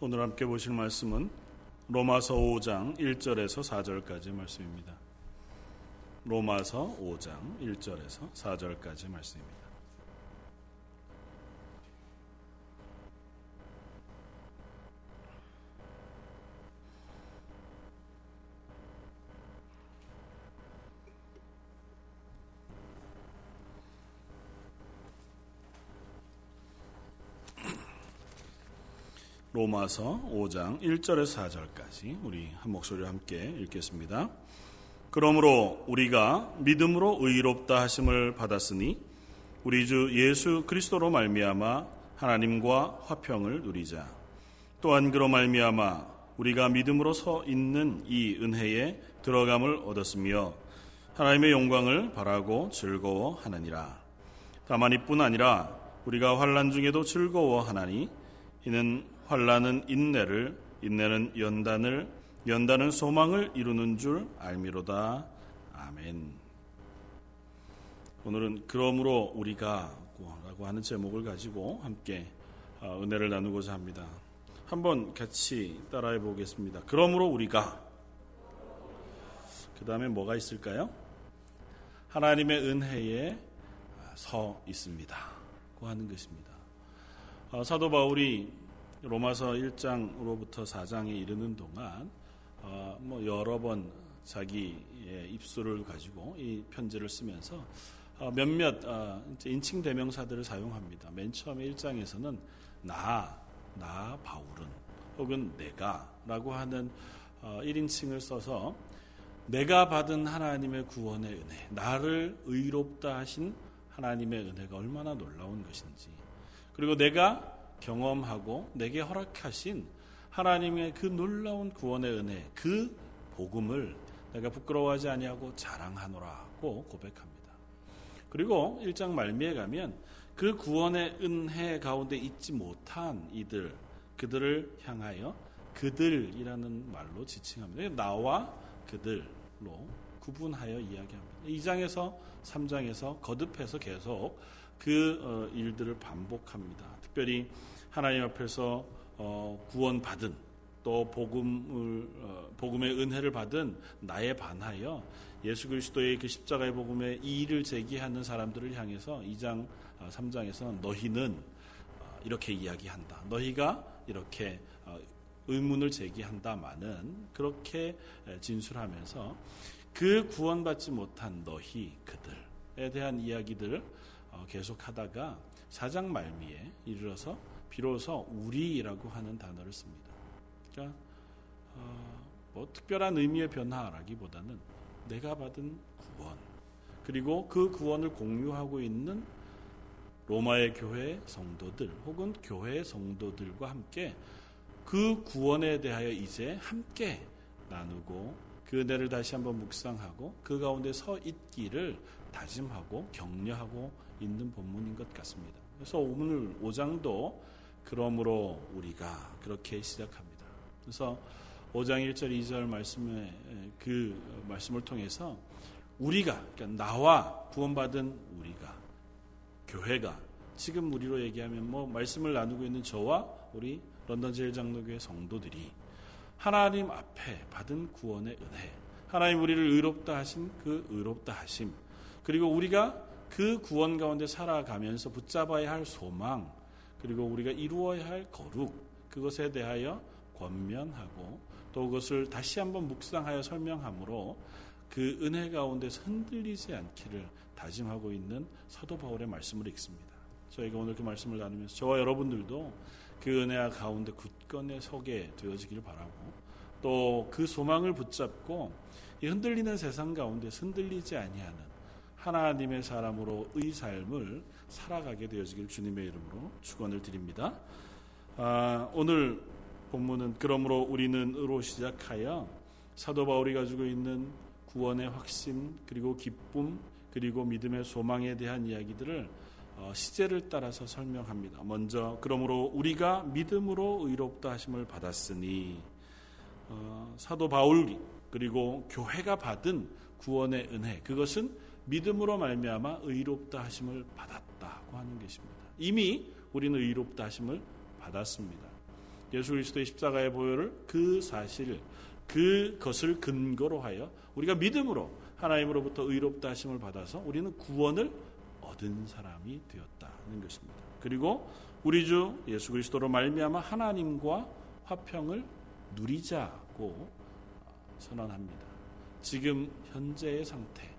오늘 함께 보실 말씀은 로마서 5장 1절에서 4절까지 말씀입니다. 로마서 5장 1절에서 4절까지 말씀입니다. 로마서 5장 1절에서 4절까지 우리 한 목소리로 함께 읽겠습니다. 그러므로 우리가 믿음으로 의롭다 하심을 받았으니 우리 주 예수 그리스도로 말미암아 하나님과 화평을 누리자. 또한 그로 말미암아 우리가 믿음으로 서 있는 이 은혜에 들어감을 얻었으며 하나님의 영광을 바라고 즐거워하느니라. 다만 이뿐 아니라 우리가 환란 중에도 즐거워하나니 이는 환란은 인내를 인내는 연단을 연단은 소망을 이루는 줄 알미로다. 아멘. 오늘은 그러므로 우리가 라고 하는 제목을 가지고 함께 어, 은혜를 나누고자 합니다. 한번 같이 따라해 보겠습니다. 그러므로 우리가 그 다음에 뭐가 있을까요? 하나님의 은혜에 서 있습니다. 고 하는 것입니다. 어, 사도 바울이 로마서 1장으로부터 4장에 이르는 동안 어, 뭐 여러 번 자기의 입술을 가지고 이 편지를 쓰면서 어, 몇몇 어, 인칭 대명사들을 사용합니다. 맨 처음에 1장에서는 나, 나 바울은 혹은 내가라고 하는 어, 1인칭을 써서 내가 받은 하나님의 구원의 은혜, 나를 의롭다 하신 하나님의 은혜가 얼마나 놀라운 것인지, 그리고 내가 경험하고 내게 허락하신 하나님의 그 놀라운 구원의 은혜, 그 복음을 내가 부끄러워하지 아니하고 자랑하노라고 고백합니다. 그리고 1장 말미에 가면 그 구원의 은혜 가운데 있지 못한 이들, 그들을 향하여 그들이라는 말로 지칭합니다. 나와 그들로 구분하여 이야기합니다. 2장에서 3장에서 거듭해서 계속 그 어, 일들을 반복합니다. 특별히 하나님 앞에서 어, 구원받은 또 복음을 어, 복음의 은혜를 받은 나에 반하여 예수 그리스도의 그 십자가의 복음의 이의를 제기하는 사람들을 향해서 2장 3장에서 너희는 이렇게 이야기한다. 너희가 이렇게 의문을 제기한다마는 그렇게 진술하면서 그 구원받지 못한 너희 그들에 대한 이야기들을 계속하다가 사장 말미에 이르러서 비로소 우리라고 하는 단어를 씁니다. 그러니까 어, 뭐 특별한 의미의 변화라기보다는 내가 받은 구원 그리고 그 구원을 공유하고 있는 로마의 교회 성도들 혹은 교회 성도들과 함께 그 구원에 대하여 이제 함께 나누고 그 은혜를 다시 한번 묵상하고 그 가운데 서 있기를 다짐하고 격려하고 있는 본문인 것 같습니다. 그래서 오늘 5장도 그러므로 우리가 그렇게 시작합니다. 그래서 5장 1절 2절 말씀에 그 말씀을 통해서 우리가 그러니까 나와 구원받은 우리가 교회가 지금 우리로 얘기하면 뭐 말씀을 나누고 있는 저와 우리 런던 제일 장로교회 성도들이 하나님 앞에 받은 구원의 은혜, 하나님 우리를 의롭다 하신 그 의롭다 하심, 그리고 우리가 그 구원 가운데 살아가면서 붙잡아야 할 소망, 그리고 우리가 이루어야 할 거룩, 그것에 대하여 권면하고 또 그것을 다시 한번 묵상하여 설명함으로 그 은혜 가운데서 흔들리지 않기를 다짐하고 있는 사도 바울의 말씀을 읽습니다. 저희가 오늘 그 말씀을 나누면서 저와 여러분들도 그 은혜 가운데 굳건히 서게 되어지기를 바라고 또 그 소망을 붙잡고 이 흔들리는 세상 가운데 흔들리지 아니하는 하나님의 사람으로 의 삶을 살아가게 되어지길 주님의 이름으로 축원을 드립니다. 아, 오늘 본문은 그러므로 우리는 으로 시작하여 사도 바울이 가지고 있는 구원의 확신 그리고 기쁨 그리고 믿음의 소망에 대한 이야기들을 어, 시제를 따라서 설명합니다. 먼저 그러므로 우리가 믿음으로 의롭다 하심을 받았으니 어, 사도 바울 그리고 교회가 받은 구원의 은혜 그것은 믿음으로 말미암아 의롭다 하심을 받았다 고 하는 것입니다. 이미 우리는 의롭다 하심을 받았습니다. 예수 그리스도의 십자가의 보혈을 그 사실 그것을 근거로 하여 우리가 믿음으로 하나님으로부터 의롭다 하심을 받아서 우리는 구원을 얻은 사람이 되었다는 것입니다. 그리고 우리 주 예수 그리스도로 말미암아 하나님과 화평을 누리자고 선언합니다. 지금 현재의 상태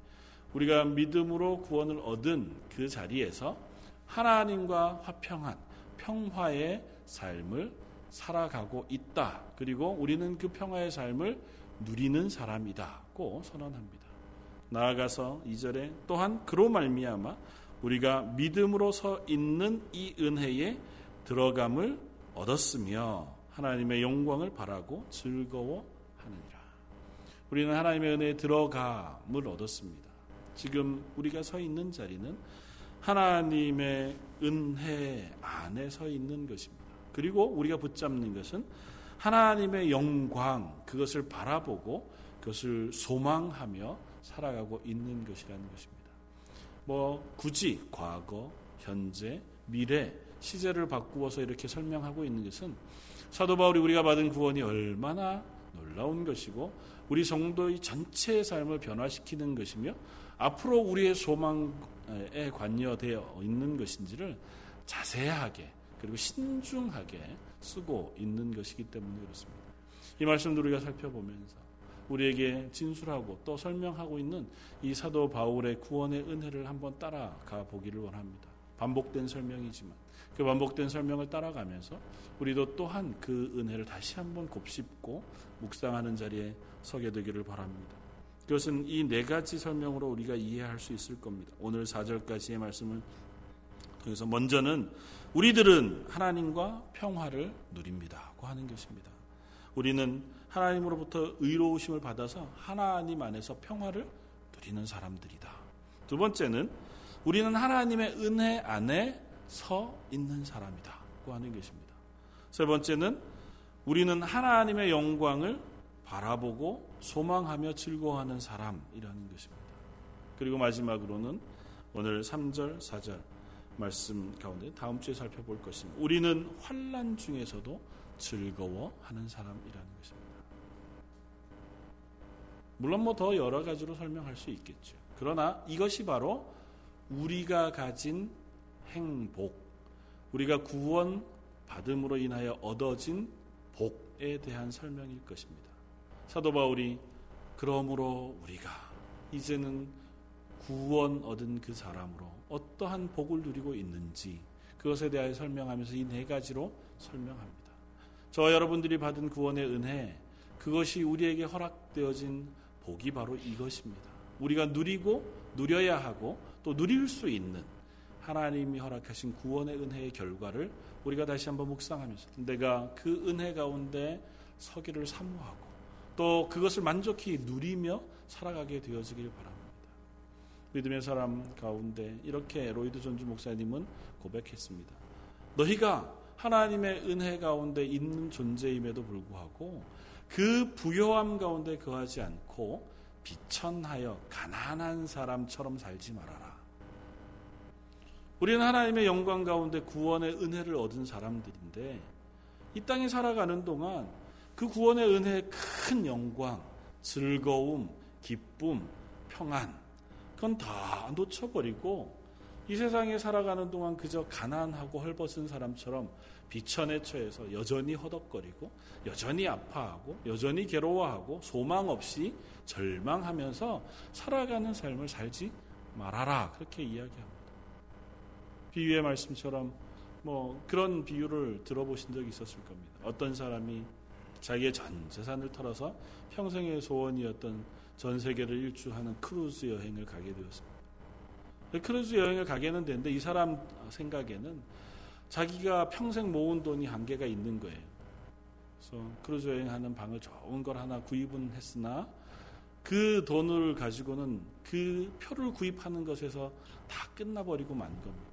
우리가 믿음으로 구원을 얻은 그 자리에서 하나님과 화평한 평화의 삶을 살아가고 있다. 그리고 우리는 그 평화의 삶을 누리는 사람이다고 선언합니다. 나아가서 2절에 또한 그로 말미암아 우리가 믿음으로 서 있는 이 은혜에 들어감을 얻었으며 하나님의 영광을 바라고 즐거워하느니라. 우리는 하나님의 은혜에 들어감을 얻었습니다. 지금 우리가 서 있는 자리는 하나님의 은혜 안에 서 있는 것입니다. 그리고 우리가 붙잡는 것은 하나님의 영광, 그것을 바라보고 그것을 소망하며 살아가고 있는 것이라는 것입니다. 뭐 굳이 과거, 현재, 미래, 시제를 바꾸어서 이렇게 설명하고 있는 것은 사도 바울이 우리가 받은 구원이 얼마나 놀라운 것이고 우리 성도의 전체의 삶을 변화시키는 것이며 앞으로 우리의 소망에 관여되어 있는 것인지를 자세하게 그리고 신중하게 쓰고 있는 것이기 때문에 그렇습니다. 이 말씀도 우리가 살펴보면서 우리에게 진술하고 또 설명하고 있는 이 사도 바울의 구원의 은혜를 한번 따라가 보기를 원합니다. 반복된 설명이지만 그 반복된 설명을 따라가면서 우리도 또한 그 은혜를 다시 한번 곱씹고 묵상하는 자리에 서게 되기를 바랍니다. 그것은 이 네 가지 설명으로 우리가 이해할 수 있을 겁니다. 오늘 4절까지의 말씀을 통해서 먼저는 우리들은 하나님과 평화를 누립니다고 하는 것입니다. 우리는 하나님으로부터 의로우심을 받아서 하나님 안에서 평화를 누리는 사람들이다. 두 번째는 우리는 하나님의 은혜 안에 서 있는 사람이다고 하는 것입니다. 세 번째는 우리는 하나님의 영광을 바라보고 소망하며 즐거워하는 사람이라는 것입니다. 그리고 마지막으로는 오늘 3절, 4절 말씀 가운데 다음 주에 살펴볼 것입니다. 우리는 환란 중에서도 즐거워하는 사람이라는 것입니다. 물론 뭐 더 여러 가지로 설명할 수 있겠죠. 그러나 이것이 바로 우리가 가진 행복, 우리가 구원 받음으로 인하여 얻어진 복에 대한 설명일 것입니다. 사도 바울이 그러므로 우리가 이제는 구원 얻은 그 사람으로 어떠한 복을 누리고 있는지 그것에 대하여 설명하면서 이 네 가지로 설명합니다. 저 여러분들이 받은 구원의 은혜 그것이 우리에게 허락되어진 복이 바로 이것입니다. 우리가 누리고 누려야 하고 또 누릴 수 있는 하나님이 허락하신 구원의 은혜의 결과를 우리가 다시 한번 묵상하면서 내가 그 은혜 가운데 서기를 사모하고 또 그것을 만족히 누리며 살아가게 되어지길 바랍니다. 믿음의 사람 가운데 이렇게 로이드 존주 목사님은 고백했습니다. 너희가 하나님의 은혜 가운데 있는 존재임에도 불구하고 그 부요함 가운데 거하지 않고 비천하여 가난한 사람처럼 살지 말아라. 우리는 하나님의 영광 가운데 구원의 은혜를 얻은 사람들인데 이 땅에 살아가는 동안 그 구원의 은혜의 큰 영광, 즐거움, 기쁨, 평안, 그건 다 놓쳐버리고 이 세상에 살아가는 동안 그저 가난하고 헐벗은 사람처럼 비천에 처해서 여전히 허덕거리고 여전히 아파하고 여전히 괴로워하고 소망 없이 절망하면서 살아가는 삶을 살지 말아라 그렇게 이야기합니다. 비유의 말씀처럼 뭐 그런 비유를 들어보신 적이 있었을 겁니다. 어떤 사람이 자기의 전 재산을 털어서 평생의 소원이었던 전 세계를 일주하는 크루즈 여행을 가게 되었습니다. 크루즈 여행을 가게는 되는데 이 사람 생각에는 자기가 평생 모은 돈이 한계가 있는 거예요. 그래서 크루즈 여행하는 방을 좋은 걸 하나 구입은 했으나 그 돈을 가지고는 그 표를 구입하는 것에서 다 끝나버리고 만 겁니다.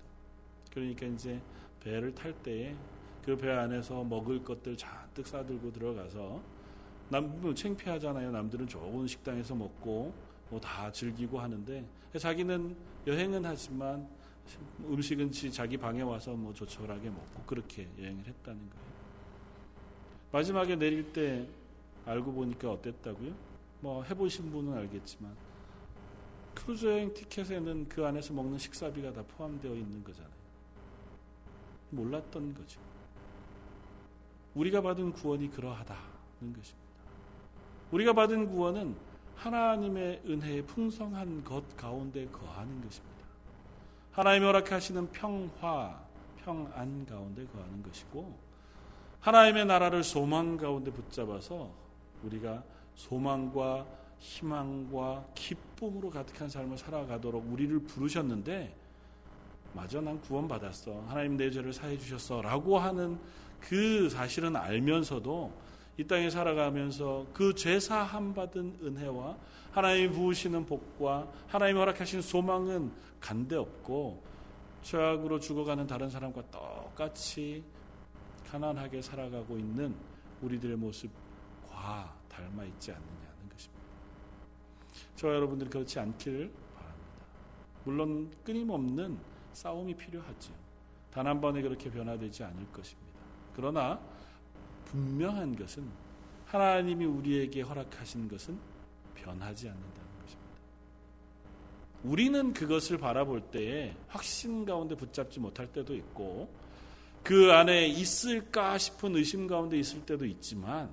그러니까 이제 배를 탈 때에 그 배 안에서 먹을 것들 잔뜩 싸들고 들어가서 남뭐 창피하잖아요. 남들은 좋은 식당에서 먹고 뭐 다 즐기고 하는데 자기는 여행은 하지만 음식은 자기 방에 와서 뭐 조촐하게 먹고 그렇게 여행을 했다는 거예요. 마지막에 내릴 때 알고 보니까 어땠다고요? 뭐 해보신 분은 알겠지만 크루즈 여행 티켓에는 그 안에서 먹는 식사비가 다 포함되어 있는 거잖아요. 몰랐던 거죠. 우리가 받은 구원이 그러하다는 것입니다. 우리가 받은 구원은 하나님의 은혜의 풍성한 것 가운데 거하는 것입니다. 하나님이 허락하시는 평화, 평안 가운데 거하는 것이고 하나님의 나라를 소망 가운데 붙잡아서 우리가 소망과 희망과 기쁨으로 가득한 삶을 살아가도록 우리를 부르셨는데 맞아 난 구원받았어 하나님 내 죄를 사해 주셨어 라고 하는 그 사실은 알면서도 이 땅에 살아가면서 그 죄사함 받은 은혜와 하나님이 부으시는 복과 하나님이 허락하신 소망은 간데 없고 죄악으로 죽어가는 다른 사람과 똑같이 가난하게 살아가고 있는 우리들의 모습과 닮아 있지 않느냐는 것입니다. 저와 여러분들이 그렇지 않기를 바랍니다. 물론 끊임없는 싸움이 필요하지요. 단 한 번에 그렇게 변화되지 않을 것입니다. 그러나 분명한 것은 하나님이 우리에게 허락하신 것은 변하지 않는다는 것입니다. 우리는 그것을 바라볼 때에 확신 가운데 붙잡지 못할 때도 있고 그 안에 있을까 싶은 의심 가운데 있을 때도 있지만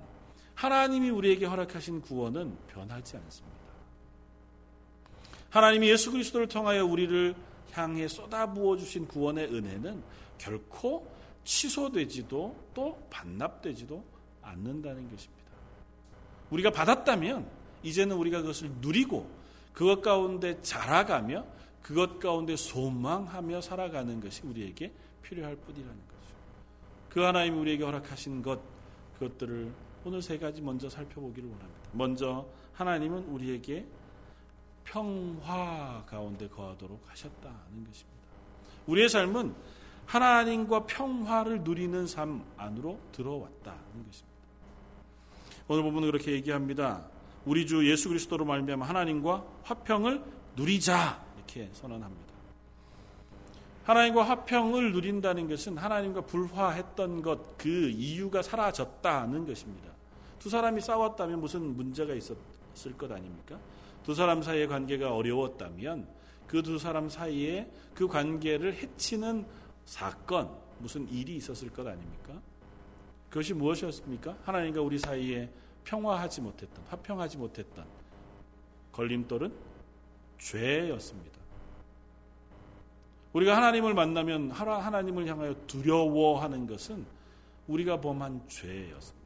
하나님이 우리에게 허락하신 구원은 변하지 않습니다. 하나님이 예수 그리스도를 통하여 우리를 향해 쏟아부어 주신 구원의 은혜는 결코 취소되지도 또 반납되지도 않는다는 것입니다. 우리가 받았다면 이제는 우리가 그것을 누리고 그것 가운데 자라가며 그것 가운데 소망하며 살아가는 것이 우리에게 필요할 뿐이라는 거죠. 그 하나님이 우리에게 허락하신 것 그것들을 오늘 세 가지 먼저 살펴보기를 원합니다. 먼저 하나님은 우리에게 평화 가운데 거하도록 하셨다는 것입니다. 우리의 삶은 하나님과 평화를 누리는 삶 안으로 들어왔다는 것입니다. 오늘 부분은 그렇게 얘기합니다. 우리 주 예수 그리스도로 말미암아 하나님과 화평을 누리자 이렇게 선언합니다. 하나님과 화평을 누린다는 것은 하나님과 불화했던 것 그 이유가 사라졌다는 것입니다. 두 사람이 싸웠다면 무슨 문제가 있었을 것 아닙니까? 두 사람 사이의 관계가 어려웠다면 그 두 사람 사이에 그 관계를 해치는 사건, 무슨 일이 있었을 것 아닙니까? 그것이 무엇이었습니까? 하나님과 우리 사이에 평화하지 못했던, 화평하지 못했던 걸림돌은 죄였습니다. 우리가 하나님을 만나면 하나님을 향하여 두려워하는 것은 우리가 범한 죄였습니다.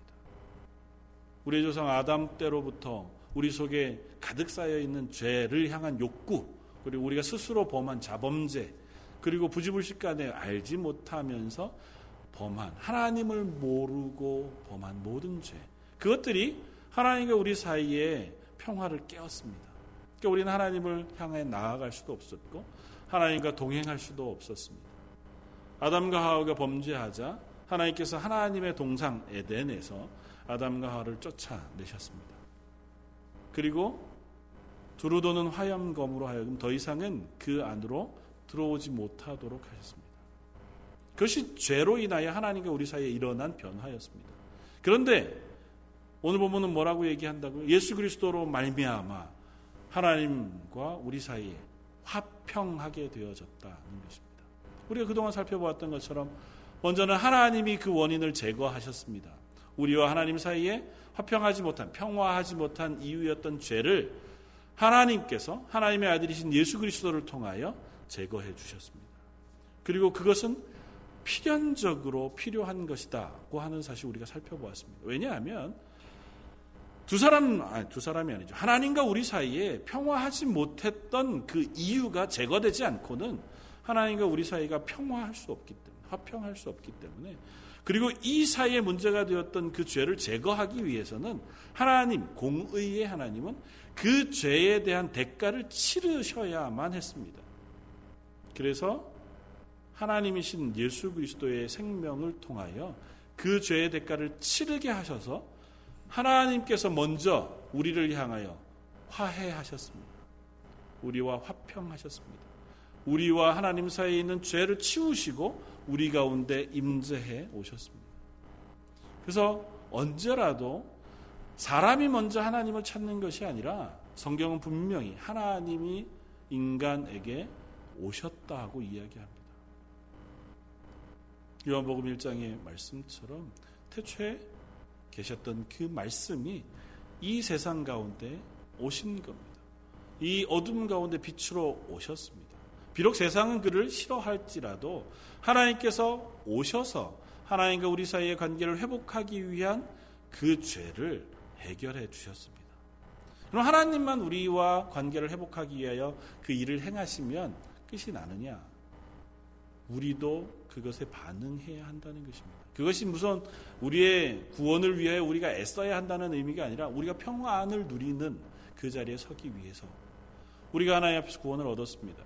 우리 조상 아담 때로부터 우리 속에 가득 쌓여 있는 죄를 향한 욕구, 그리고 우리가 스스로 범한 자범죄, 그리고 부지불식간에 알지 못하면서 범한 하나님을 모르고 범한 모든 죄 그것들이 하나님과 우리 사이에 평화를 깨웠습니다. 그러니까 우리는 하나님을 향해 나아갈 수도 없었고 하나님과 동행할 수도 없었습니다. 아담과 하와가 범죄하자 하나님께서 하나님의 동상 에덴에서 아담과 하와를 쫓아내셨습니다. 그리고 두루 도는 화염검으로 하여금 더 이상은 그 안으로 들어오지 못하도록 하셨습니다. 그것이 죄로 인하여 하나님과 우리 사이에 일어난 변화였습니다. 그런데 오늘 보면은 뭐라고 얘기한다고요? 예수 그리스도로 말미암아 하나님과 우리 사이에 화평하게 되어졌다는 것입니다. 우리가 그동안 살펴보았던 것처럼 먼저는 하나님이 그 원인을 제거하셨습니다. 우리와 하나님 사이에 화평하지 못한 평화하지 못한 이유였던 죄를 하나님께서 하나님의 아들이신 예수 그리스도를 통하여 제거해 주셨습니다. 그리고 그것은 필연적으로 필요한 것이다고 하는 사실 우리가 살펴보았습니다. 왜냐하면 두 사람, 아니, 두 사람이 아니죠. 하나님과 우리 사이에 평화하지 못했던 그 이유가 제거되지 않고는 하나님과 우리 사이가 평화할 수 없기 때문에, 화평할 수 없기 때문에, 그리고 이 사이에 문제가 되었던 그 죄를 제거하기 위해서는 하나님, 공의의 하나님은 그 죄에 대한 대가를 치르셔야만 했습니다. 그래서 하나님이신 예수 그리스도의 생명을 통하여 그 죄의 대가를 치르게 하셔서 하나님께서 먼저 우리를 향하여 화해하셨습니다. 우리와 화평하셨습니다. 우리와 하나님 사이에 있는 죄를 치우시고 우리 가운데 임재해 오셨습니다. 그래서 언제라도 사람이 먼저 하나님을 찾는 것이 아니라 성경은 분명히 하나님이 인간에게 오셨다 하고 이야기합니다. 요한복음 1장의 말씀처럼 태초에 계셨던 그 말씀이 이 세상 가운데 오신 겁니다. 이 어둠 가운데 빛으로 오셨습니다. 비록 세상은 그를 싫어할지라도 하나님께서 오셔서 하나님과 우리 사이의 관계를 회복하기 위한 그 죄를 해결해 주셨습니다. 그럼 하나님만 우리와 관계를 회복하기 위하여 그 일을 행하시면 끝이 나느냐? 우리도 그것에 반응해야 한다는 것입니다. 그것이 무슨 우리의 구원을 위해 우리가 애써야 한다는 의미가 아니라 우리가 평안을 누리는 그 자리에 서기 위해서 우리가 하나님 앞에서 구원을 얻었습니다.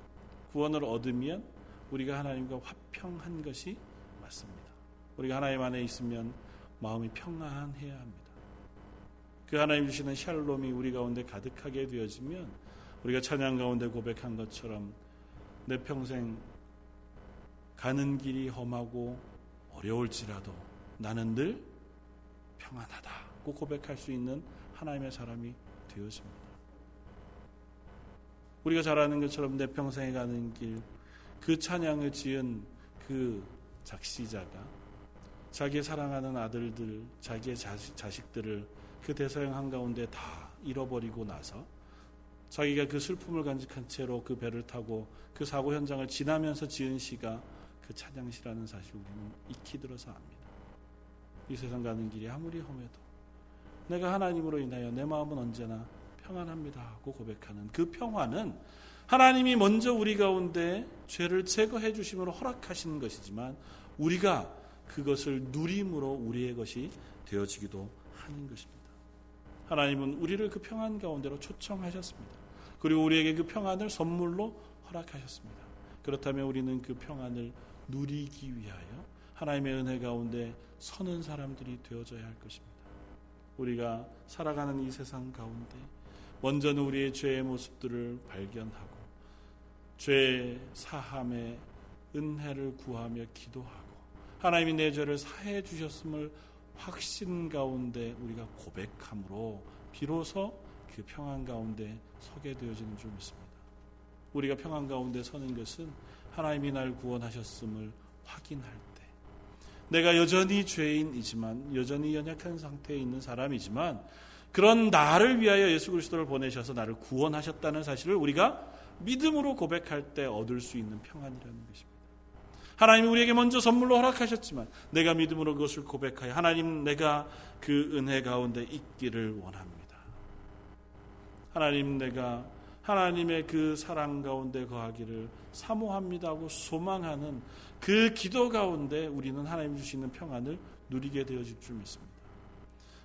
구원을 얻으면 우리가 하나님과 화평한 것이 맞습니다. 우리가 하나님 안에 있으면 마음이 평안해야 합니다. 그 하나님 주시는 샬롬이 우리 가운데 가득하게 되어지면 우리가 찬양 가운데 고백한 것처럼 내 평생 가는 길이 험하고 어려울지라도 나는 늘 평안하다고 고백할 수 있는 하나님의 사람이 되어집니다. 우리가 잘 아는 것처럼 내 평생에 가는 길, 그 찬양을 지은 그 작시자가 자기의 사랑하는 아들들, 자기의 자식, 자식들을 그 대서양 한가운데 다 잃어버리고 나서 자기가 그 슬픔을 간직한 채로 그 배를 타고 그 사고 현장을 지나면서 지은 시가 그 찬양시라는 사실 우리는 익히 들어서 압니다. 이 세상 가는 길이 아무리 험해도 내가 하나님으로 인하여 내 마음은 언제나 평안합니다 하고 고백하는 그 평화는 하나님이 먼저 우리 가운데 죄를 제거해 주심으로 허락하시는 것이지만 우리가 그것을 누림으로 우리의 것이 되어지기도 하는 것입니다. 하나님은 우리를 그 평안 가운데로 초청하셨습니다. 그리고 우리에게 그 평안을 선물로 허락하셨습니다. 그렇다면 우리는 그 평안을 누리기 위하여 하나님의 은혜 가운데 서는 사람들이 되어져야 할 것입니다. 우리가 살아가는 이 세상 가운데 먼저는 우리의 죄의 모습들을 발견하고 죄 사함의 은혜를 구하며 기도하고 하나님이 내 죄를 사해 주셨음을 확신 가운데 우리가 고백함으로 비로소 그 평안 가운데 서게 되어지는 줄 믿습니다. 우리가 평안 가운데 서는 것은 하나님이 날 구원하셨음을 확인할 때 내가 여전히 죄인이지만 여전히 연약한 상태에 있는 사람이지만 그런 나를 위하여 예수 그리스도를 보내셔서 나를 구원하셨다는 사실을 우리가 믿음으로 고백할 때 얻을 수 있는 평안이라는 것입니다. 하나님이 우리에게 먼저 선물로 허락하셨지만 내가 믿음으로 그것을 고백하여 하나님 내가 그 은혜 가운데 있기를 원합니다. 하나님 내가 하나님의 그 사랑 가운데 거하기를 사모합니다 하고 소망하는 그 기도 가운데 우리는 하나님 주시는 평안을 누리게 되어질 줄 믿습니다.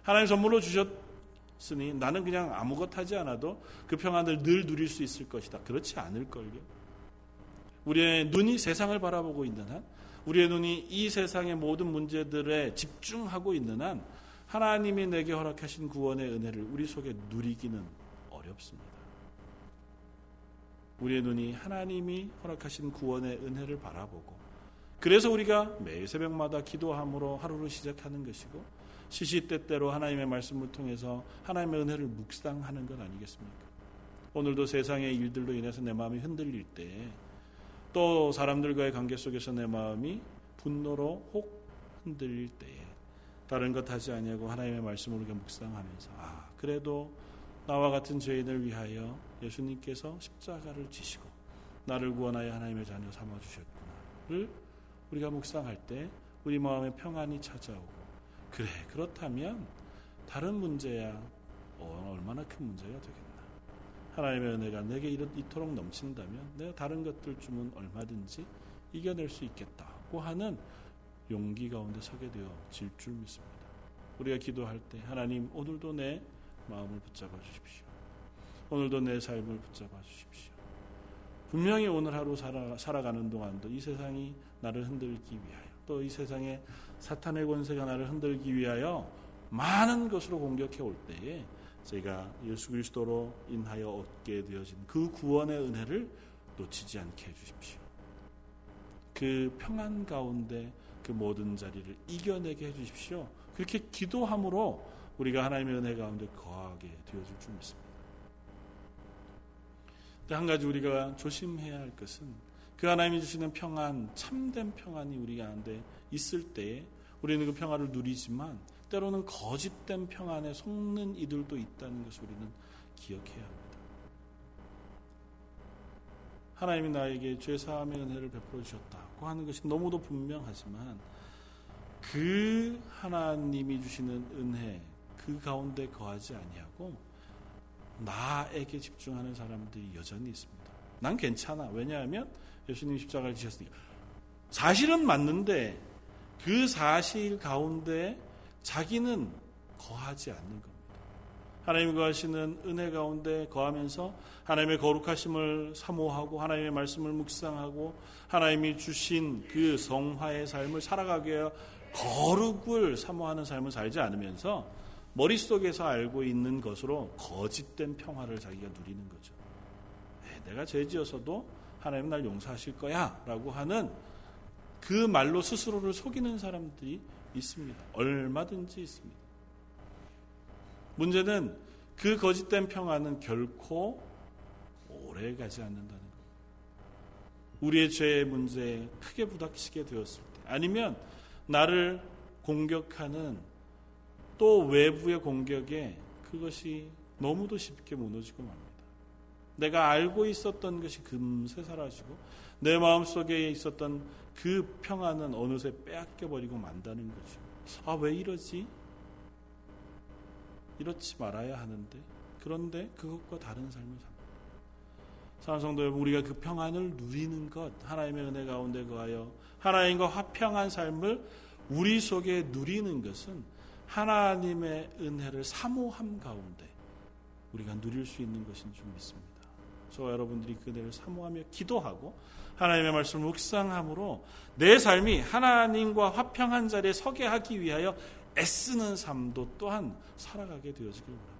하나님 선물로 주셨으니 나는 그냥 아무것 하지 않아도 그 평안을 늘 누릴 수 있을 것이다. 그렇지 않을걸요. 우리의 눈이 세상을 바라보고 있는 한, 우리의 눈이 이 세상의 모든 문제들에 집중하고 있는 한, 하나님이 내게 허락하신 구원의 은혜를 우리 속에 누리기는 어렵습니다. 우리의 눈이 하나님이 허락하신 구원의 은혜를 바라보고 그래서 우리가 매일 새벽마다 기도함으로 하루를 시작하는 것이고 시시때때로 하나님의 말씀을 통해서 하나님의 은혜를 묵상하는 것 아니겠습니까? 오늘도 세상의 일들로 인해서 내 마음이 흔들릴 때 또 사람들과의 관계 속에서 내 마음이 분노로 혹 흔들릴 때에 다른 것 하지 아니하고 하나님의 말씀을 우리가 묵상하면서 아 그래도 나와 같은 죄인을 위하여 예수님께서 십자가를 지시고 나를 구원하여 하나님의 자녀 삼아 주셨구나를 우리가 묵상할 때 우리 마음에 평안이 찾아오고 그래 그렇다면 다른 문제야 어, 얼마나 큰 문제가 되겠나 하나님의 은혜가 내게 이토록 넘친다면 내가 다른 것들 주면 얼마든지 이겨낼 수 있겠다고 하는 용기 가운데 서게 되어 질 줄 믿습니다. 우리가 기도할 때 하나님 오늘도 내 마음을 붙잡아 주십시오. 오늘도 내 삶을 붙잡아 주십시오. 분명히 오늘 하루 살아, 살아가는 동안도 이 세상이 나를 흔들기 위하여 또 이 세상에 사탄의 권세가 나를 흔들기 위하여 많은 것으로 공격해 올 때에 제가 예수 그리스도로 인하여 얻게 되어진 그 구원의 은혜를 놓치지 않게 해주십시오. 그 평안 가운데 그 모든 자리를 이겨내게 해주십시오. 그렇게 기도함으로 우리가 하나님의 은혜 가운데 거하게 되어질 줄 믿습니다. 한 가지 우리가 조심해야 할 것은 그 하나님이 주시는 평안, 참된 평안이 우리 가운데 있을 때에 우리는 그 평안을 누리지만 때로는 거짓된 평안에 속는 이들도 있다는 것을 우리는 기억해야 합니다. 하나님이 나에게 죄 사함의 은혜를 베풀어 주셨다고 하는 것이 너무도 분명하지만 그 하나님이 주시는 은혜 그 가운데 거하지 아니하고 나에게 집중하는 사람들이 여전히 있습니다. 난 괜찮아. 왜냐하면 예수님 십자가를 지셨으니까. 사실은 맞는데 그 사실 가운데 자기는 거하지 않는 겁니다. 하나님 거하시는 은혜 가운데 거하면서 하나님의 거룩하심을 사모하고 하나님의 말씀을 묵상하고 하나님이 주신 그 성화의 삶을 살아가기 위해 거룩을 사모하는 삶을 살지 않으면서 머릿속에서 알고 있는 것으로 거짓된 평화를 자기가 누리는 거죠. 네, 내가 죄 지어서도 하나님 날 용서하실 거야 라고 하는 그 말로 스스로를 속이는 사람들이 있습니다. 얼마든지 있습니다. 문제는 그 거짓된 평화는 결코 오래 가지 않는다는 것. 우리의 죄의 문제에 크게 부닥치게 되었을 때, 아니면 나를 공격하는 또 외부의 공격에 그것이 너무도 쉽게 무너지고 맙니다. 내가 알고 있었던 것이 금세 사라지고 내 마음속에 있었던 그 평안은 어느새 빼앗겨 버리고 만다는 거죠. 아, 왜 이러지? 이렇지 말아야 하는데 그런데 그것과 다른 삶을 삽니다. 사랑 성도 여러분, 우리가 그 평안을 누리는 것, 하나님의 은혜 가운데 거하여 하나님과 화평한 삶을 우리 속에 누리는 것은 하나님의 은혜를 사모함 가운데 우리가 누릴 수 있는 것인 줄 믿습니다. 저와 여러분들이 그 은혜를 사모하며 기도하고 하나님의 말씀을 묵상함으로 내 삶이 하나님과 화평한 자리에 서게 하기 위하여 애쓰는 삶도 또한 살아가게 되어지길 바랍니다.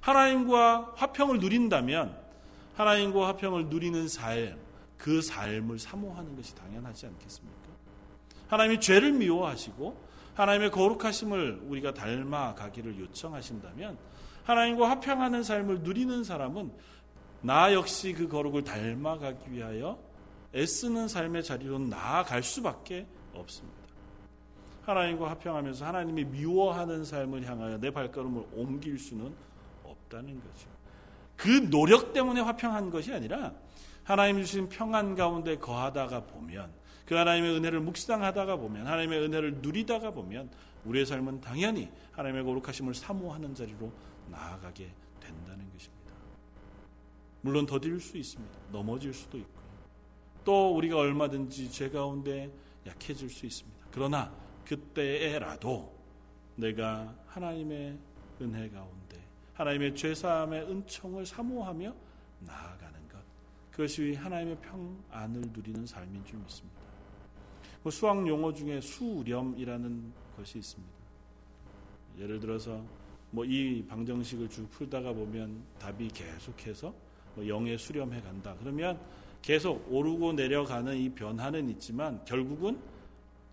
하나님과 화평을 누린다면 하나님과 화평을 누리는 삶, 그 삶을 사모하는 것이 당연하지 않겠습니까? 하나님이 죄를 미워하시고 하나님의 거룩하심을 우리가 닮아가기를 요청하신다면 하나님과 화평하는 삶을 누리는 사람은 나 역시 그 거룩을 닮아가기 위하여 애쓰는 삶의 자리로 나아갈 수밖에 없습니다. 하나님과 화평하면서 하나님이 미워하는 삶을 향하여 내 발걸음을 옮길 수는 없다는 거죠. 그 노력 때문에 화평한 것이 아니라 하나님 주신 평안 가운데 거하다가 보면 그 하나님의 은혜를 묵상하다가 보면 하나님의 은혜를 누리다가 보면 우리의 삶은 당연히 하나님의 거룩하심을 사모하는 자리로 나아가게 된다는 것입니다. 물론 더딜 수 있습니다. 넘어질 수도 있고요. 또 우리가 얼마든지 죄 가운데 약해질 수 있습니다. 그러나 그때에라도 내가 하나님의 은혜 가운데 하나님의 죄사함의 은총을 사모하며 나아가는 것 그것이 하나님의 평안을 누리는 삶인 줄 믿습니다. 그 수학 용어 중에 수렴이라는 것이 있습니다. 예를 들어서 뭐 이 방정식을 쭉 풀다가 보면 답이 계속해서 뭐 0에 수렴해 간다. 그러면 계속 오르고 내려가는 이 변화는 있지만 결국은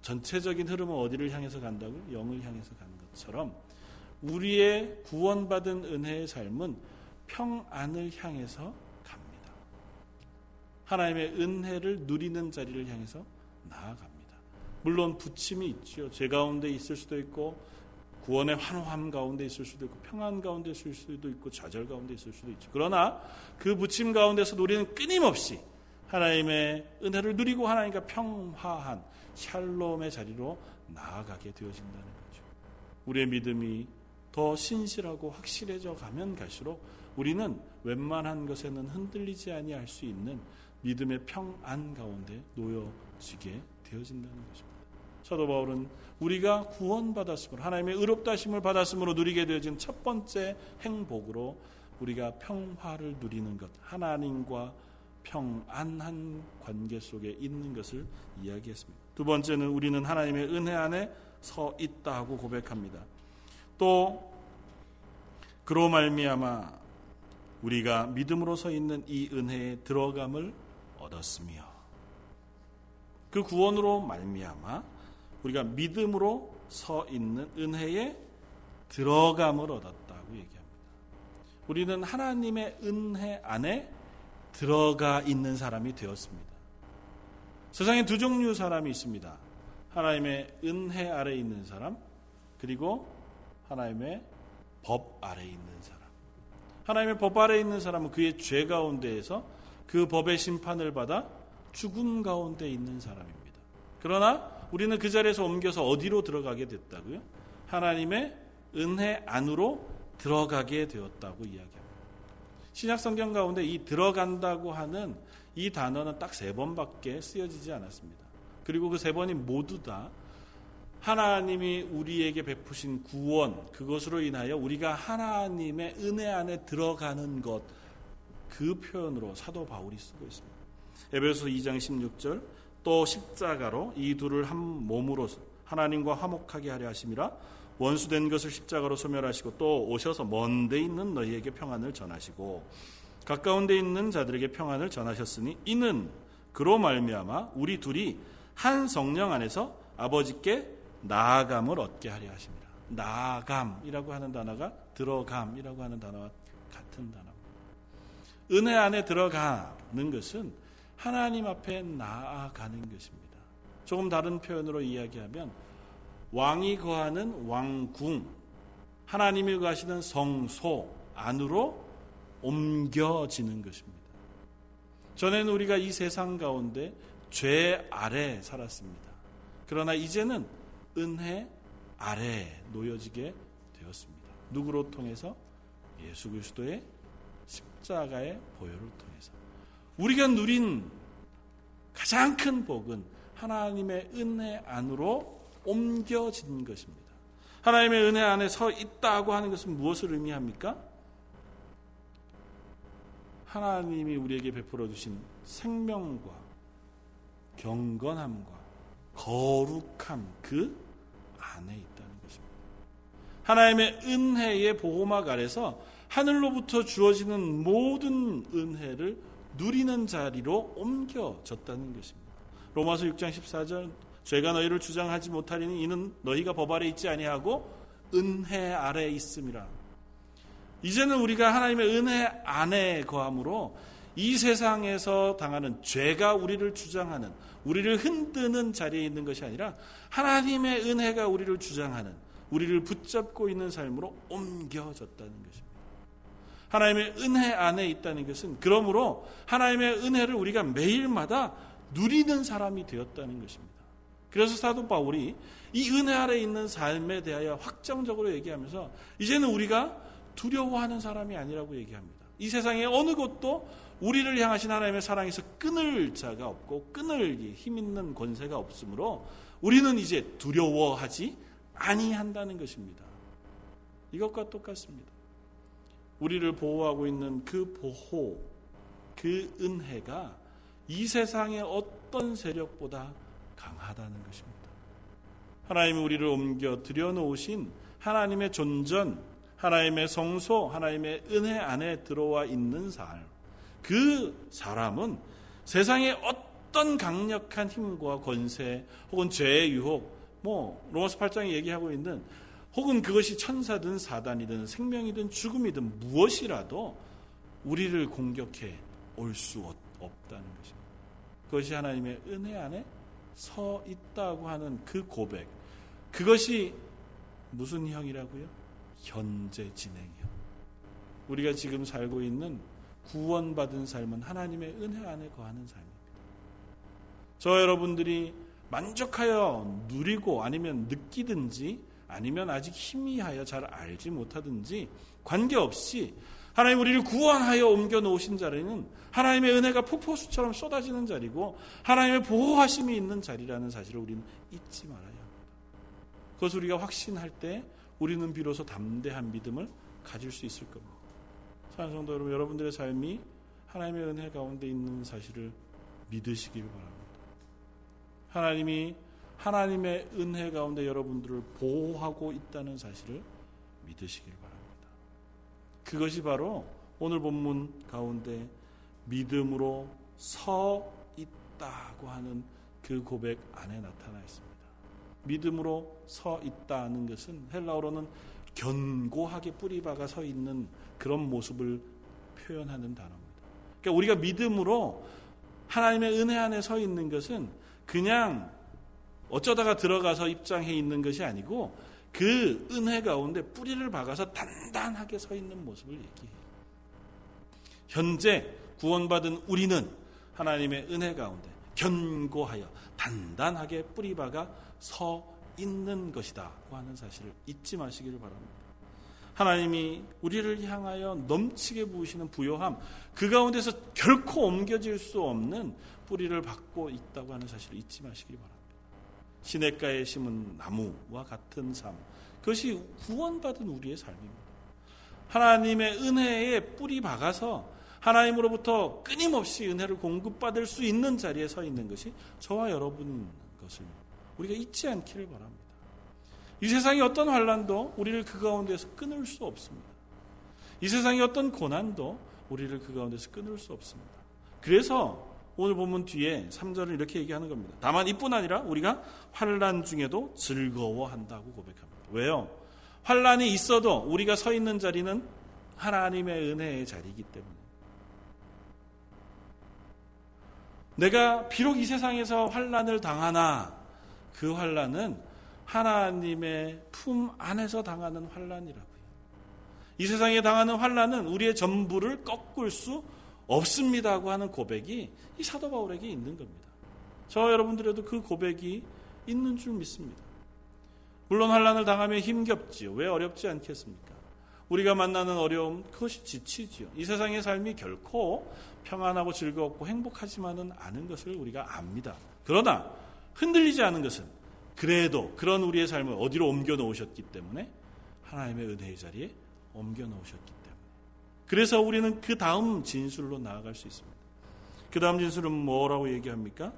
전체적인 흐름은 어디를 향해서 간다고요? 영을 향해서 가는 것처럼 우리의 구원받은 은혜의 삶은 평안을 향해서 갑니다. 하나님의 은혜를 누리는 자리를 향해서 나아갑니다. 물론 부침이 있죠. 죄 가운데 있을 수도 있고 구원의 환호함 가운데 있을 수도 있고 평안 가운데 있을 수도 있고 좌절 가운데 있을 수도 있죠. 그러나 그 부침 가운데서 우리는 끊임없이 하나님의 은혜를 누리고 하나님과 평화한 샬롬의 자리로 나아가게 되어진다는 거죠. 우리의 믿음이 더 신실하고 확실해져 가면 갈수록 우리는 웬만한 것에는 흔들리지 아니할 수 있는 믿음의 평안 가운데 놓여지게 되어진다는 것입니다. 사도 바울은 우리가 구원받았으므로 하나님의 의롭다 심을 받았으므로 누리게 되어진 첫 번째 행복으로 우리가 평화를 누리는 것, 하나님과 평안한 관계 속에 있는 것을 이야기했습니다. 두 번째는 우리는 하나님의 은혜 안에 서 있다 하고 고백합니다. 또 그로 말미암아 우리가 믿음으로 서 있는 이 은혜에 들어감을 얻었으며 그 구원으로 말미암아 우리가 믿음으로 서 있는 은혜에 들어감을 얻었다고 얘기합니다. 우리는 하나님의 은혜 안에 들어가 있는 사람이 되었습니다. 세상에 두 종류 사람이 있습니다. 하나님의 은혜 아래 있는 사람, 그리고 하나님의 법 아래 있는 사람. 하나님의 법 아래 있는 사람은 그의 죄 가운데에서 그 법의 심판을 받아 죽음 가운데 있는 사람입니다. 그러나 우리는 그 자리에서 옮겨서 어디로 들어가게 됐다고요? 하나님의 은혜 안으로 들어가게 되었다고 이야기합니다. 신약 성경 가운데 이 들어간다고 하는 이 단어는 딱 세 번밖에 쓰여지지 않았습니다. 그리고 그 세 번이 모두 다 하나님이 우리에게 베푸신 구원, 그것으로 인하여 우리가 하나님의 은혜 안에 들어가는 것, 그 표현으로 사도 바울이 쓰고 있습니다. 에베소 2장 16절, 또 십자가로 이 둘을 한 몸으로 하나님과 화목하게 하려 하심이라 원수된 것을 십자가로 소멸하시고 또 오셔서 먼 데 있는 너희에게 평안을 전하시고 가까운 데 있는 자들에게 평안을 전하셨으니 이는 그로 말미암아 우리 둘이 한 성령 안에서 아버지께 나아감을 얻게 하려 하십니다. 나아감이라고 하는 단어가 들어감이라고 하는 단어와 같은 단어입니다. 은혜 안에 들어가는 것은 하나님 앞에 나아가는 것입니다. 조금 다른 표현으로 이야기하면 왕이 거하는 왕궁, 하나님이 거하시는 성소 안으로 옮겨지는 것입니다. 전에는 우리가 이 세상 가운데 죄 아래 살았습니다. 그러나 이제는 은혜 아래 놓여지게 되었습니다. 누구로 통해서? 예수 그리스도의 십자가의 보혈을 통해서. 우리가 누린 가장 큰 복은 하나님의 은혜 안으로 옮겨진 것입니다. 하나님의 은혜 안에 서 있다고 하는 것은 무엇을 의미합니까? 하나님이 우리에게 베풀어 주신 생명과 경건함과 거룩함 그 안에 있다는 것입니다. 하나님의 은혜의 보호막 아래서 하늘로부터 주어지는 모든 은혜를 누리는 자리로 옮겨졌다는 것입니다. 로마서 6장 14절 죄가 너희를 주장하지 못하리니 이는 너희가 법 아래 있지 아니하고 은혜 아래 있음이라. 이제는 우리가 하나님의 은혜 안에 거함으로 이 세상에서 당하는 죄가 우리를 주장하는 우리를 흔드는 자리에 있는 것이 아니라 하나님의 은혜가 우리를 주장하는 우리를 붙잡고 있는 삶으로 옮겨졌다는 것입니다. 하나님의 은혜 안에 있다는 것은 그러므로 하나님의 은혜를 우리가 매일마다 누리는 사람이 되었다는 것입니다. 그래서 사도 바울이 이 은혜 아래 있는 삶에 대하여 확정적으로 얘기하면서 이제는 우리가 두려워하는 사람이 아니라고 얘기합니다. 이 세상에 어느 곳도 우리를 향하신 하나님의 사랑에서 끊을 자가 없고 끊을 힘 있는 권세가 없으므로 우리는 이제 두려워하지 아니한다는 것입니다. 이것과 똑같습니다. 우리를 보호하고 있는 그 보호, 그 은혜가 이 세상의 어떤 세력보다 강하다는 것입니다. 하나님이 우리를 옮겨 들여놓으신 하나님의 존전, 하나님의 성소, 하나님의 은혜 안에 들어와 있는 삶. 그 사람은 세상의 어떤 강력한 힘과 권세 혹은 죄의 유혹, 뭐 로마서 8장에 얘기하고 있는 혹은 그것이 천사든 사단이든 생명이든 죽음이든 무엇이라도 우리를 공격해 올 수 없다는 것입니다. 그것이 하나님의 은혜 안에 서 있다고 하는 그 고백. 그것이 무슨 형이라고요? 현재 진행형. 우리가 지금 살고 있는 구원받은 삶은 하나님의 은혜 안에 거하는 삶입니다. 저 여러분들이 만족하여 누리고 아니면 느끼든지 아니면 아직 희미하여 잘 알지 못하든지 관계없이 하나님 우리를 구원하여 옮겨 놓으신 자리는 하나님의 은혜가 폭포수처럼 쏟아지는 자리고 하나님의 보호하심이 있는 자리라는 사실을 우리는 잊지 말아야 합니다. 그것을 우리가 확신할 때 우리는 비로소 담대한 믿음을 가질 수 있을 겁니다. 사랑하는 성도 여러분, 여러분들의 삶이 하나님의 은혜 가운데 있는 사실을 믿으시길 바랍니다. 하나님이 하나님의 은혜 가운데 여러분들을 보호하고 있다는 사실을 믿으시길 바랍니다. 그것이 바로 오늘 본문 가운데 믿음으로 서 있다고 하는 그 고백 안에 나타나 있습니다. 믿음으로 서 있다는 것은 헬라어로는 견고하게 뿌리박아 서 있는 그런 모습을 표현하는 단어입니다. 그러니까 우리가 믿음으로 하나님의 은혜 안에 서 있는 것은 그냥 어쩌다가 들어가서 입장해 있는 것이 아니고 그 은혜 가운데 뿌리를 박아서 단단하게 서 있는 모습을 얘기해요. 현재 구원받은 우리는 하나님의 은혜 가운데 견고하여 단단하게 뿌리 박아 서 있는 것이다고 하는 사실을 잊지 마시기를 바랍니다. 하나님이 우리를 향하여 넘치게 부으시는 부요함, 그 가운데서 결코 옮겨질 수 없는 뿌리를 받고 있다고 하는 사실을 잊지 마시기 바랍니다. 시냇가에 심은 나무와 같은 삶, 그것이 구원받은 우리의 삶입니다. 하나님의 은혜에 뿌리 박아서 하나님으로부터 끊임없이 은혜를 공급받을 수 있는 자리에 서 있는 것이 저와 여러분인 것을 우리가 잊지 않기를 바랍니다. 이 세상의 어떤 환란도 우리를 그 가운데서 끊을 수 없습니다. 이 세상의 어떤 고난도 우리를 그 가운데서 끊을 수 없습니다. 그래서 오늘 본문 뒤에 3절을 이렇게 얘기하는 겁니다. 다만 이뿐 아니라 우리가 환란 중에도 즐거워한다고 고백합니다. 왜요? 환란이 있어도 우리가 서 있는 자리는 하나님의 은혜의 자리이기 때문에 내가 비록 이 세상에서 환란을 당하나 그 환란은 하나님의 품 안에서 당하는 환란이라고요. 이 세상에 당하는 환란은 우리의 전부를 꺾을 수 없습니다고 하는 고백이 이 사도 바울에게 있는 겁니다. 저 여러분들에도 그 고백이 있는 줄 믿습니다. 물론 환란을 당하면 힘겹지요. 왜 어렵지 않겠습니까? 우리가 만나는 어려움 그것이 지치지요. 이 세상의 삶이 결코 평안하고 즐겁고 행복하지만은 않은 것을 우리가 압니다. 그러나 흔들리지 않은 것은 그래도 그런 우리의 삶을 어디로 옮겨 놓으셨기 때문에 하나님의 은혜의 자리에 옮겨 놓으셨기 때문에 그래서 우리는 그 다음 진술로 나아갈 수 있습니다. 그 다음 진술은 뭐라고 얘기합니까?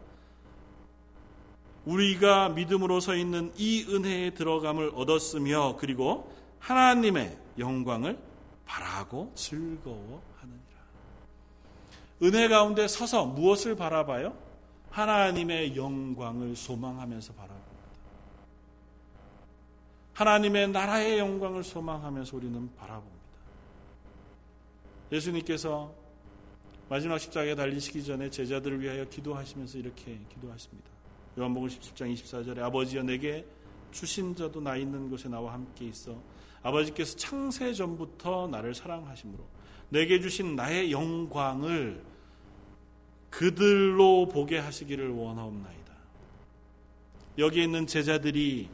우리가 믿음으로 서 있는 이 은혜에 들어감을 얻었으며 그리고 하나님의 영광을 바라고 즐거워하느니라. 은혜 가운데 서서 무엇을 바라봐요? 하나님의 영광을 소망하면서 바라 하나님의 나라의 영광을 소망하면서 우리는 바라봅니다. 예수님께서 마지막 십자가에 달리시기 전에 제자들을 위하여 기도하시면서 이렇게 기도하십니다. 요한복음 17장 24절에 아버지여 내게 주신 자도 나 있는 곳에 나와 함께 있어 아버지께서 창세 전부터 나를 사랑하심으로 내게 주신 나의 영광을 그들로 보게 하시기를 원하옵나이다. 여기 있는 제자들이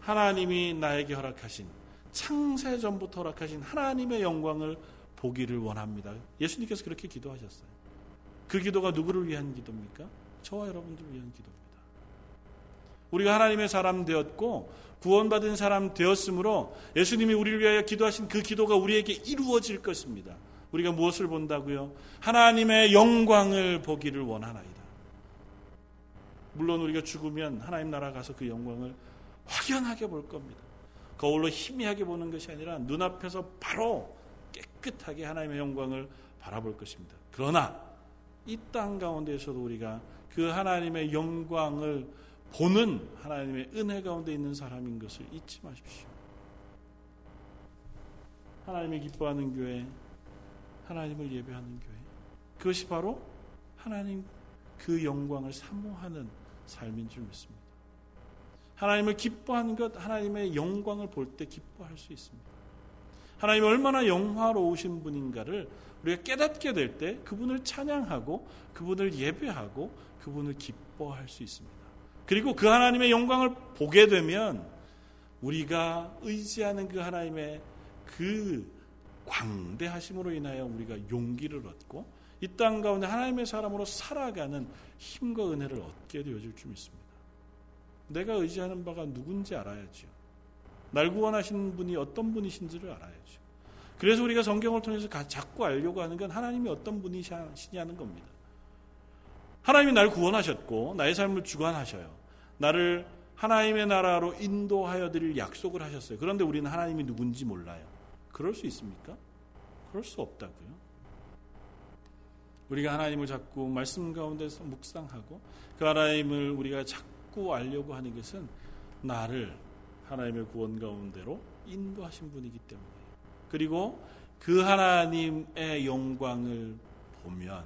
하나님이 나에게 허락하신 창세 전부터 허락하신 하나님의 영광을 보기를 원합니다. 예수님께서 그렇게 기도하셨어요. 그 기도가 누구를 위한 기도입니까? 저와 여러분들을 위한 기도입니다. 우리가 하나님의 사람 되었고 구원받은 사람 되었으므로 예수님이 우리를 위하여 기도하신 그 기도가 우리에게 이루어질 것입니다. 우리가 무엇을 본다고요? 하나님의 영광을 보기를 원하나이다. 물론 우리가 죽으면 하나님 나라 가서 그 영광을 확연하게 볼 겁니다. 거울로 희미하게 보는 것이 아니라 눈앞에서 바로 깨끗하게 하나님의 영광을 바라볼 것입니다. 그러나 이 땅 가운데에서도 우리가 그 하나님의 영광을 보는 하나님의 은혜 가운데 있는 사람인 것을 잊지 마십시오. 하나님이 기뻐하는 교회, 하나님을 예배하는 교회. 그것이 바로 하나님 그 영광을 사모하는 삶인 줄 믿습니다. 하나님을 기뻐하는 것, 하나님의 영광을 볼 때 기뻐할 수 있습니다. 하나님이 얼마나 영화로우신 분인가를 우리가 깨닫게 될 때 그분을 찬양하고 그분을 예배하고 그분을 기뻐할 수 있습니다. 그리고 그 하나님의 영광을 보게 되면 우리가 의지하는 그 하나님의 그 광대하심으로 인하여 우리가 용기를 얻고 이 땅 가운데 하나님의 사람으로 살아가는 힘과 은혜를 얻게 되어질 줄 믿습니다. 내가 의지하는 바가 누군지 알아야죠. 날 구원하신 분이 어떤 분이신지를 알아야죠. 그래서 우리가 성경을 통해서 자꾸 알려고 하는 건 하나님이 어떤 분이시냐는 겁니다. 하나님이 날 구원하셨고 나의 삶을 주관하셔요. 나를 하나님의 나라로 인도하여 드릴 약속을 하셨어요. 그런데 우리는 하나님이 누군지 몰라요. 그럴 수 있습니까? 그럴 수 없다고요. 우리가 하나님을 자꾸 말씀 가운데서 묵상하고 그 하나님을 우리가 자꾸 알려고 하는 것은 나를 하나님의 구원 가운데로 인도하신 분이기 때문에 그리고 그 하나님의 영광을 보면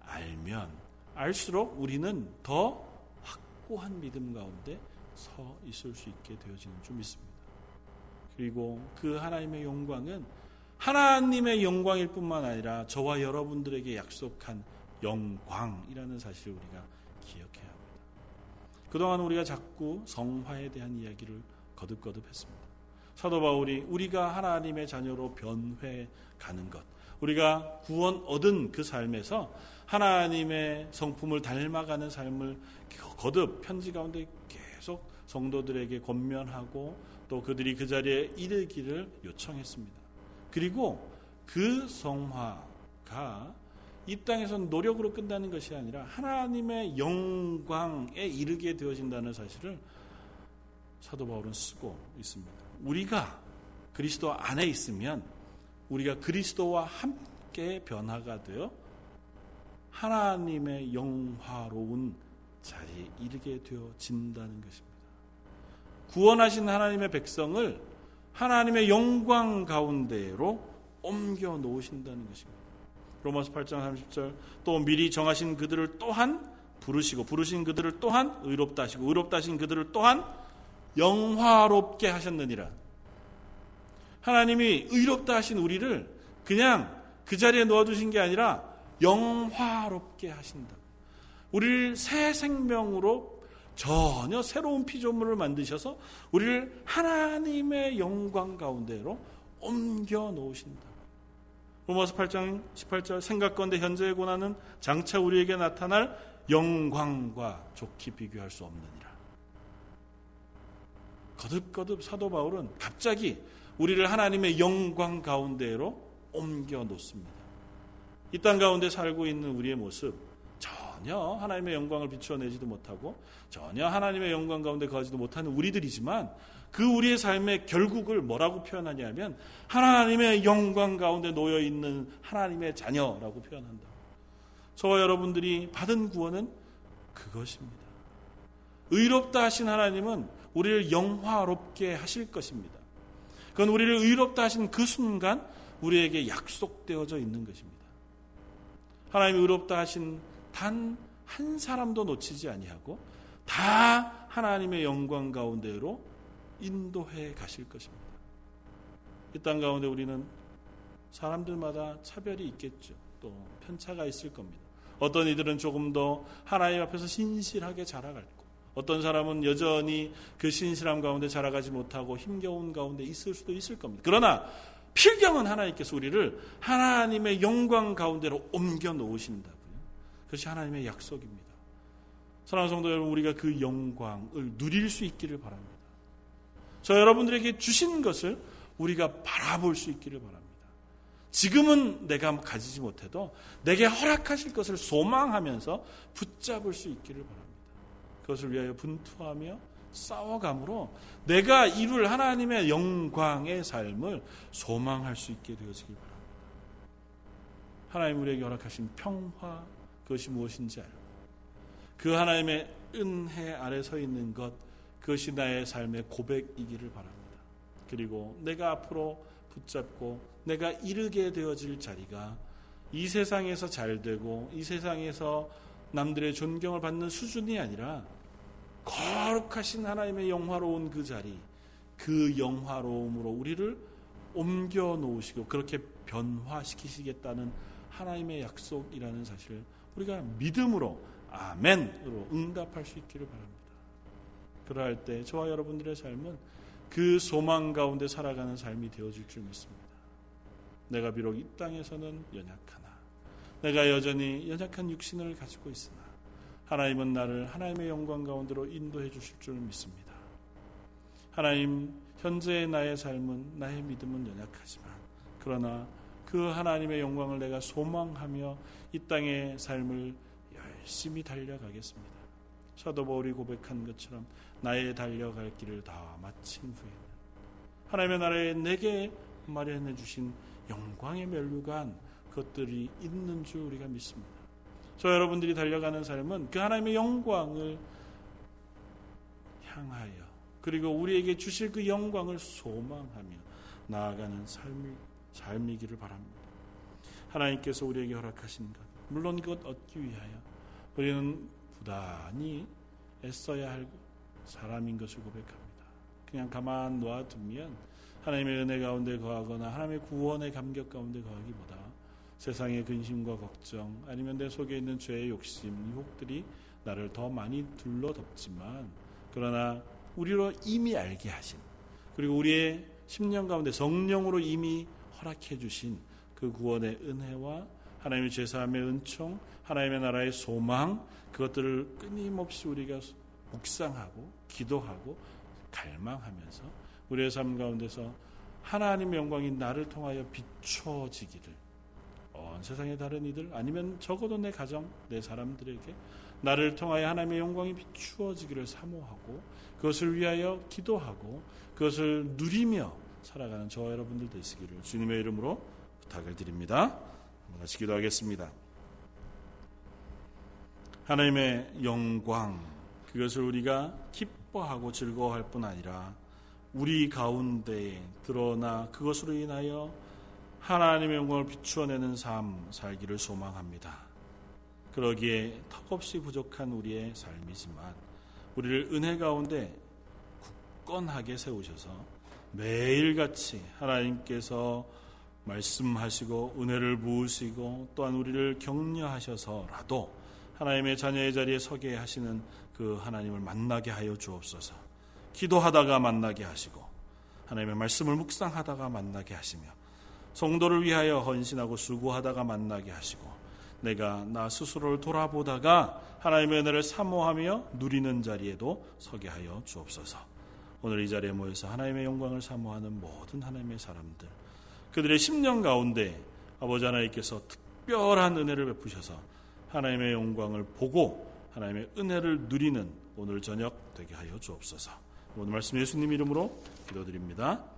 알면 알수록 우리는 더 확고한 믿음 가운데 서 있을 수 있게 되어지는 줄 믿습니다. 그리고 그 하나님의 영광은 하나님의 영광일 뿐만 아니라 저와 여러분들에게 약속한 영광이라는 사실을 우리가 기억해야 합니다. 그동안 우리가 자꾸 성화에 대한 이야기를 거듭거듭 했습니다. 사도 바울이 우리가 하나님의 자녀로 변해 가는 것, 우리가 구원 얻은 그 삶에서 하나님의 성품을 닮아가는 삶을 거듭 편지 가운데 계속 성도들에게 권면하고 또 그들이 그 자리에 이르기를 요청했습니다. 그리고 그 성화가 이 땅에서 노력으로 끝나는 것이 아니라 하나님의 영광에 이르게 되어진다는 사실을 사도 바울은 쓰고 있습니다. 우리가 그리스도 안에 있으면 우리가 그리스도와 함께 변화가 되어 하나님의 영화로운 자리에 이르게 되어진다는 것입니다. 구원하신 하나님의 백성을 하나님의 영광 가운데로 옮겨 놓으신다는 것입니다. 로마서 8장 30절 또 미리 정하신 그들을 또한 부르시고 부르신 그들을 또한 의롭다 하시고 의롭다 하신 그들을 또한 영화롭게 하셨느니라. 하나님이 의롭다 하신 우리를 그냥 그 자리에 놓아두신 게 아니라 영화롭게 하신다. 우리를 새 생명으로 전혀 새로운 피조물을 만드셔서 우리를 하나님의 영광 가운데로 옮겨 놓으신다. 로마서 8장 18절 생각건대 현재의 고난은 장차 우리에게 나타날 영광과 좋게 비교할 수 없느니라. 거듭거듭 사도 바울은 갑자기 우리를 하나님의 영광 가운데로 옮겨 놓습니다. 이 땅 가운데 살고 있는 우리의 모습 전혀 하나님의 영광을 비추어내지도 못하고 전혀 하나님의 영광 가운데 거하지도 못하는 우리들이지만 그 우리의 삶의 결국을 뭐라고 표현하냐면 하나님의 영광 가운데 놓여 있는 하나님의 자녀라고 표현한다. 저와 여러분들이 받은 구원은 그것입니다. 의롭다 하신 하나님은 우리를 영화롭게 하실 것입니다. 그건 우리를 의롭다 하신 그 순간 우리에게 약속되어져 있는 것입니다. 하나님이 의롭다 하신 단 한 사람도 놓치지 아니하고 다 하나님의 영광 가운데로 인도해 가실 것입니다. 이 땅 가운데 우리는 사람들마다 차별이 있겠죠. 또 편차가 있을 겁니다. 어떤 이들은 조금 더 하나님 앞에서 신실하게 자라갈 거. 어떤 사람은 여전히 그 신실함 가운데 자라가지 못하고 힘겨운 가운데 있을 수도 있을 겁니다. 그러나 필경은 하나님께서 우리를 하나님의 영광 가운데로 옮겨 놓으신다고요. 그것이 하나님의 약속입니다. 사랑하는 성도 여러분, 우리가 그 영광을 누릴 수 있기를 바랍니다. 저 여러분들에게 주신 것을 우리가 바라볼 수 있기를 바랍니다. 지금은 내가 가지지 못해도 내게 허락하실 것을 소망하면서 붙잡을 수 있기를 바랍니다. 그것을 위하여 분투하며 싸워감으로 내가 이룰 하나님의 영광의 삶을 소망할 수 있게 되어지길 바랍니다. 하나님 우리에게 허락하신 평화 그것이 무엇인지 알고 그 하나님의 은혜 아래 서 있는 것 그것이 나의 삶의 고백이기를 바랍니다. 그리고 내가 앞으로 붙잡고 내가 이르게 되어질 자리가 이 세상에서 잘 되고 이 세상에서 남들의 존경을 받는 수준이 아니라 거룩하신 하나님의 영화로운 그 자리, 그 영화로움으로 우리를 옮겨 놓으시고 그렇게 변화시키시겠다는 하나님의 약속이라는 사실을 우리가 믿음으로 아멘으로 응답할 수 있기를 바랍니다. 그러할 때 저와 여러분들의 삶은 그 소망 가운데 살아가는 삶이 되어질 줄 믿습니다. 내가 비록 이 땅에서는 연약하나, 내가 여전히 연약한 육신을 가지고 있으나, 하나님은 나를 하나님의 영광 가운데로 인도해 주실 줄 믿습니다. 하나님, 현재의 나의 삶은, 나의 믿음은 연약하지만, 그러나 그 하나님의 영광을 내가 소망하며 이 땅의 삶을 열심히 달려가겠습니다. 사도 바울이 고백한 것처럼 나의 달려갈 길을 다 마친 후에는 하나님의 나라에 내게 마련해 주신 영광의 멸류관 그것들이 있는 줄 우리가 믿습니다. 저 여러분들이 달려가는 삶은 그 하나님의 영광을 향하여 그리고 우리에게 주실 그 영광을 소망하며 나아가는 삶이, 삶이기를 바랍니다. 하나님께서 우리에게 허락하신 것, 물론 그것 얻기 위하여 우리는 부단히 애써야 할 사람인 것을 고백합니다. 그냥 가만 놔두면 하나님의 은혜 가운데 거하거나 하나님의 구원의 감격 가운데 거하기보다 세상의 근심과 걱정 아니면 내 속에 있는 죄의 욕심, 유혹들이 나를 더 많이 둘러덮지만 그러나 우리로 이미 알게 하신 그리고 우리의 심령 가운데 성령으로 이미 허락해 주신 그 구원의 은혜와 하나님의 죄사함의 은총, 하나님의 나라의 소망 그것들을 끊임없이 우리가 묵상하고 기도하고 갈망하면서 우리의 삶 가운데서 하나님의 영광이 나를 통하여 비춰지기를 어, 세상의 다른 이들 아니면 적어도 내 가정, 내 사람들에게 나를 통하여 하나님의 영광이 비추어지기를 사모하고 그것을 위하여 기도하고 그것을 누리며 살아가는 저와 여러분들 되시기를 주님의 이름으로 부탁을 드립니다. 같이 기도하겠습니다. 하나님의 영광 그것을 우리가 기뻐하고 즐거워할 뿐 아니라 우리 가운데에 드러나 그것으로 인하여 하나님의 영광을 비추어내는 삶 살기를 소망합니다. 그러기에 턱없이 부족한 우리의 삶이지만 우리를 은혜 가운데 굳건하게 세우셔서 매일같이 하나님께서 말씀하시고 은혜를 부으시고 또한 우리를 격려하셔서라도 하나님의 자녀의 자리에 서게 하시는 그 하나님을 만나게 하여 주옵소서. 기도하다가 만나게 하시고 하나님의 말씀을 묵상하다가 만나게 하시며 성도를 위하여 헌신하고 수고하다가 만나게 하시고 내가 나 스스로를 돌아보다가 하나님의 은혜를 사모하며 누리는 자리에도 서게 하여 주옵소서. 오늘 이 자리에 모여서 하나님의 영광을 사모하는 모든 하나님의 사람들 그들의 심령 가운데 아버지 하나님께서 특별한 은혜를 베푸셔서 하나님의 영광을 보고 하나님의 은혜를 누리는 오늘 저녁 되게 하여 주옵소서. 오늘 말씀 예수님 이름으로 기도드립니다.